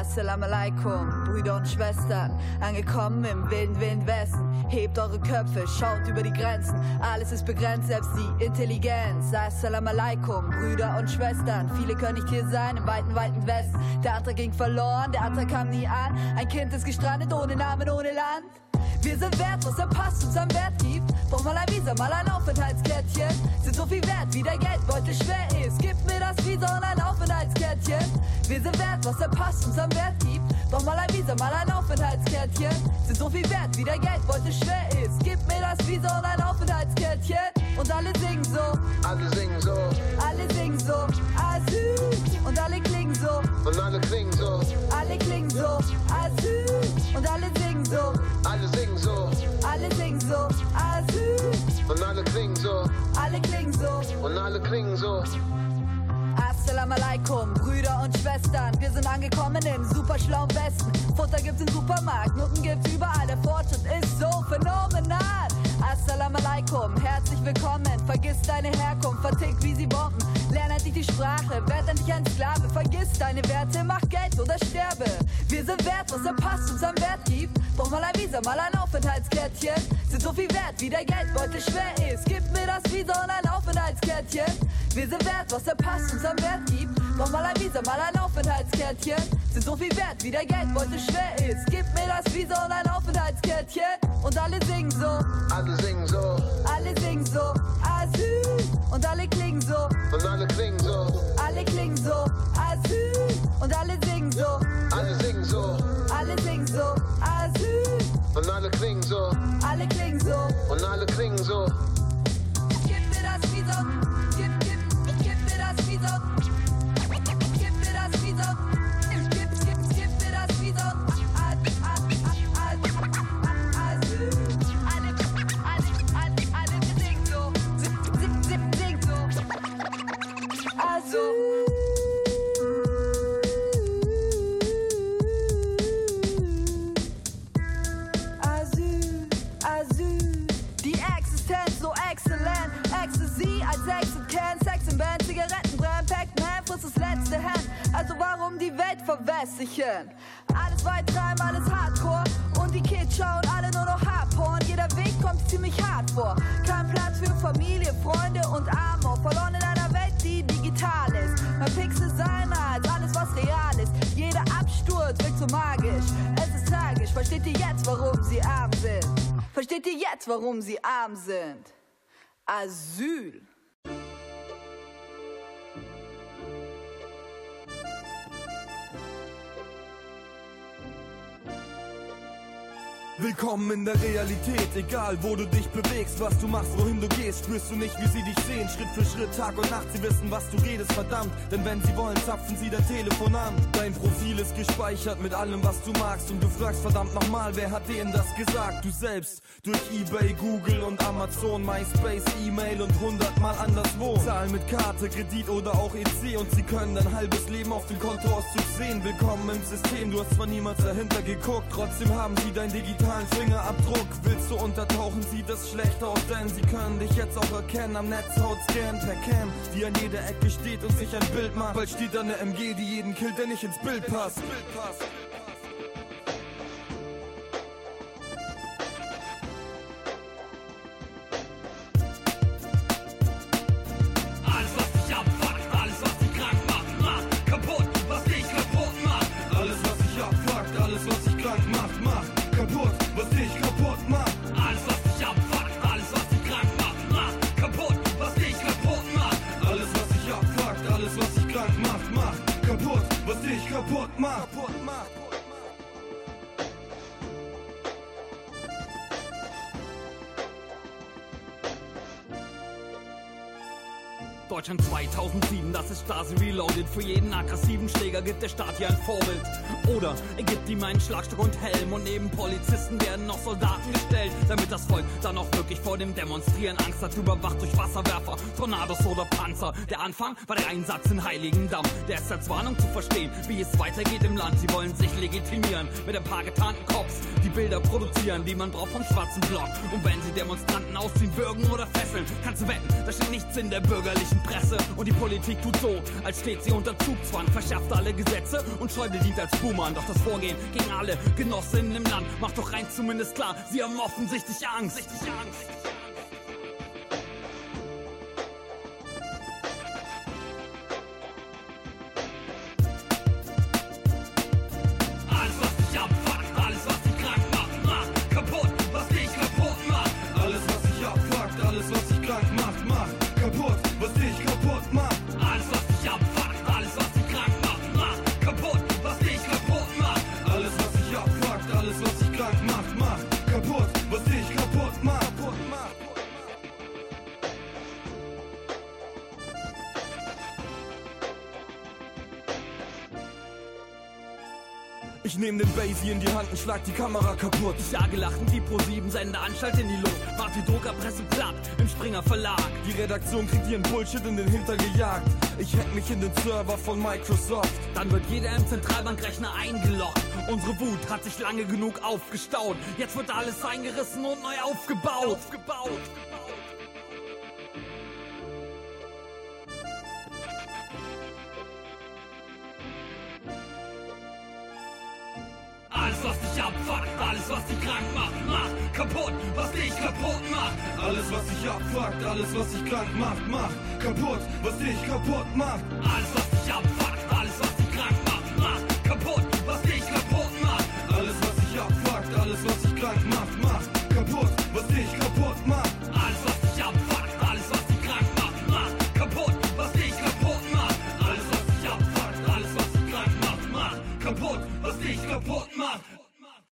Assalamu alaikum, Brüder und Schwestern, angekommen im wilden Wind Westen. Hebt eure Köpfe, schaut über die Grenzen, alles ist begrenzt, selbst die Intelligenz. Assalamu alaikum, Brüder und Schwestern, viele können nicht hier sein im weiten, weiten Westen. Der andere ging verloren, der andere kam nie an. Ein Kind ist gestrandet, ohne Namen, ohne Land. Wir sind wertlos, der Pass uns am Wert gibt. Brauch mal ein Visa, mal ein Aufenthaltskärtchen. Sind so viel wert, wie der Geldbeutel schwer ist. Gib mir das Visa und ein Aufenthaltskärtchen. Wir sind wertlos, der Pass uns am Wert gibt. Brauch mal ein Visa, mal ein Aufenthaltskärtchen. Sind so viel wert, wie der Geldbeutel schwer ist. Gib mir das Visa und ein Aufenthaltskärtchen. Und alle singen so, Alle singen so alle singen so. Asyl. Und alle klingen so, und alle klingen so. alle klingen so. Asyl. Und alle singen so, Alle singen so alle singen so. Asyl. und alle klingen so. Alle klingen so. Und alle klingen so. Assalamu alaikum, Brüder und Schwestern. Wir sind angekommen im super schlauen Westen. Futter gibt's im Supermarkt, Nutten gibt's überall. Der Fortschritt ist so phänomenal. Assalamu alaikum, herzlich willkommen. Vergiss deine Herkunft, vertickt wie sie Bomben. Lern endlich die Sprache, werd endlich ein Sklave. Vergiss deine Werte, mach Geld oder sterbe. Wir sind wert, was der Pass uns am Wert gibt. Brauch mal ein Visa, mal ein Aufenthaltskärtchen. Sind so viel wert, wie der Geldbeutel schwer ist. Gib mir das Visa und ein Aufenthaltskärtchen. Wir sind wert, was der Pass uns am Wert gibt. Noch mal ein Visa, mal ein Aufenthaltskärtchen. Sind so viel wert, wie der Geldbeutel schwer ist. Gib mir das Visa und ein Aufenthaltskärtchen. Und alle singen so, Alle singen so alle singen so. Asyl. Und alle klingen so, und alle klingen so. alle klingen so. Asyl. Und alle singen so, Alle singen verwässern? Alles weit treiben, alles Hardcore. Und die Kids schauen alle nur noch Hardporn. Jeder Weg kommt ziemlich hart vor. Kein Platz für Familie, Freunde und Amor. Verloren in einer Welt, die digital ist. Mein Pixel seiner als alles, was real ist. Jeder Absturz wirkt so magisch. Es ist tragisch. Versteht ihr jetzt, warum sie arm sind? Versteht ihr jetzt, warum sie arm sind? Asyl. Willkommen in der Realität, egal wo du dich bewegst, was du machst, wohin du gehst, spürst du nicht, wie sie dich sehen, Schritt für Schritt, Tag und Nacht, sie wissen, was du redest, verdammt, denn wenn sie wollen, zapfen sie dein Telefon an. Dein Profil ist gespeichert mit allem, was du magst und du fragst verdammt nochmal, wer hat denen das gesagt? Du selbst, durch Ebay, Google und Amazon, MySpace, E-Mail und hundertmal anderswo. Zahlen mit Karte, Kredit oder auch EC und sie können dein halbes Leben auf dem Kontoauszug sehen. Willkommen im System, du hast zwar niemals dahinter geguckt, trotzdem haben sie dein digitalen Fingerabdruck. Willst du untertauchen, sieht es schlecht aus, denn sie können dich jetzt auch erkennen am Netzhaut scannen per Cam, die an jeder Ecke steht und sich ein Bild macht. Bald steht da eine MG, die jeden killt, der nicht ins Bild passt. Deutschland 2007, das ist Stasi Reloaded. Für jeden aggressiven Schläger gibt der Staat hier ein Vorbild. Oder er gibt ihm einen Schlagstock und Helm und neben Polizisten werden noch Soldaten gestellt, damit das Volk dann auch wirklich vor dem Demonstrieren Angst hat, überwacht durch Wasserwerfer, Tornados oder Panzer. Der Anfang war der Einsatz in Heiligendamm. Der ist als Warnung zu verstehen, wie es weitergeht im Land. Sie wollen sich legitimieren mit ein paar getarnten Cops, die Bilder produzieren, die man braucht vom schwarzen Block. Und wenn sie Demonstranten ausziehen, würgen oder fesseln, kannst du wetten, da steht nichts in der bürgerlichen Presse. Und die Politik tut so, als steht sie unter Zugzwang, verschärft alle Gesetze und Schäuble dient als Buhmann. Doch das Vorgehen gegen alle Genossinnen im Land macht doch rein zumindest klar, sie haben offensichtlich Angst. Richtig Angst. Ich nehm den Basie in die Hand und schlag die Kamera kaputt. Ich jage lachend die Pro7 sende Anstalt in die Luft. Die Druckerpresse platt im Springer Verlag. Die Redaktion kriegt ihren Bullshit in den Hintern gejagt. Ich hack mich in den Server von Microsoft. Dann wird jeder im Zentralbankrechner eingeloggt. Unsere Wut hat sich lange genug aufgestaut. Jetzt wird alles eingerissen und neu aufgebaut. aufgebaut. dich krank macht, macht kaputt, was dich kaputt macht. Alles, was dich abfuckt.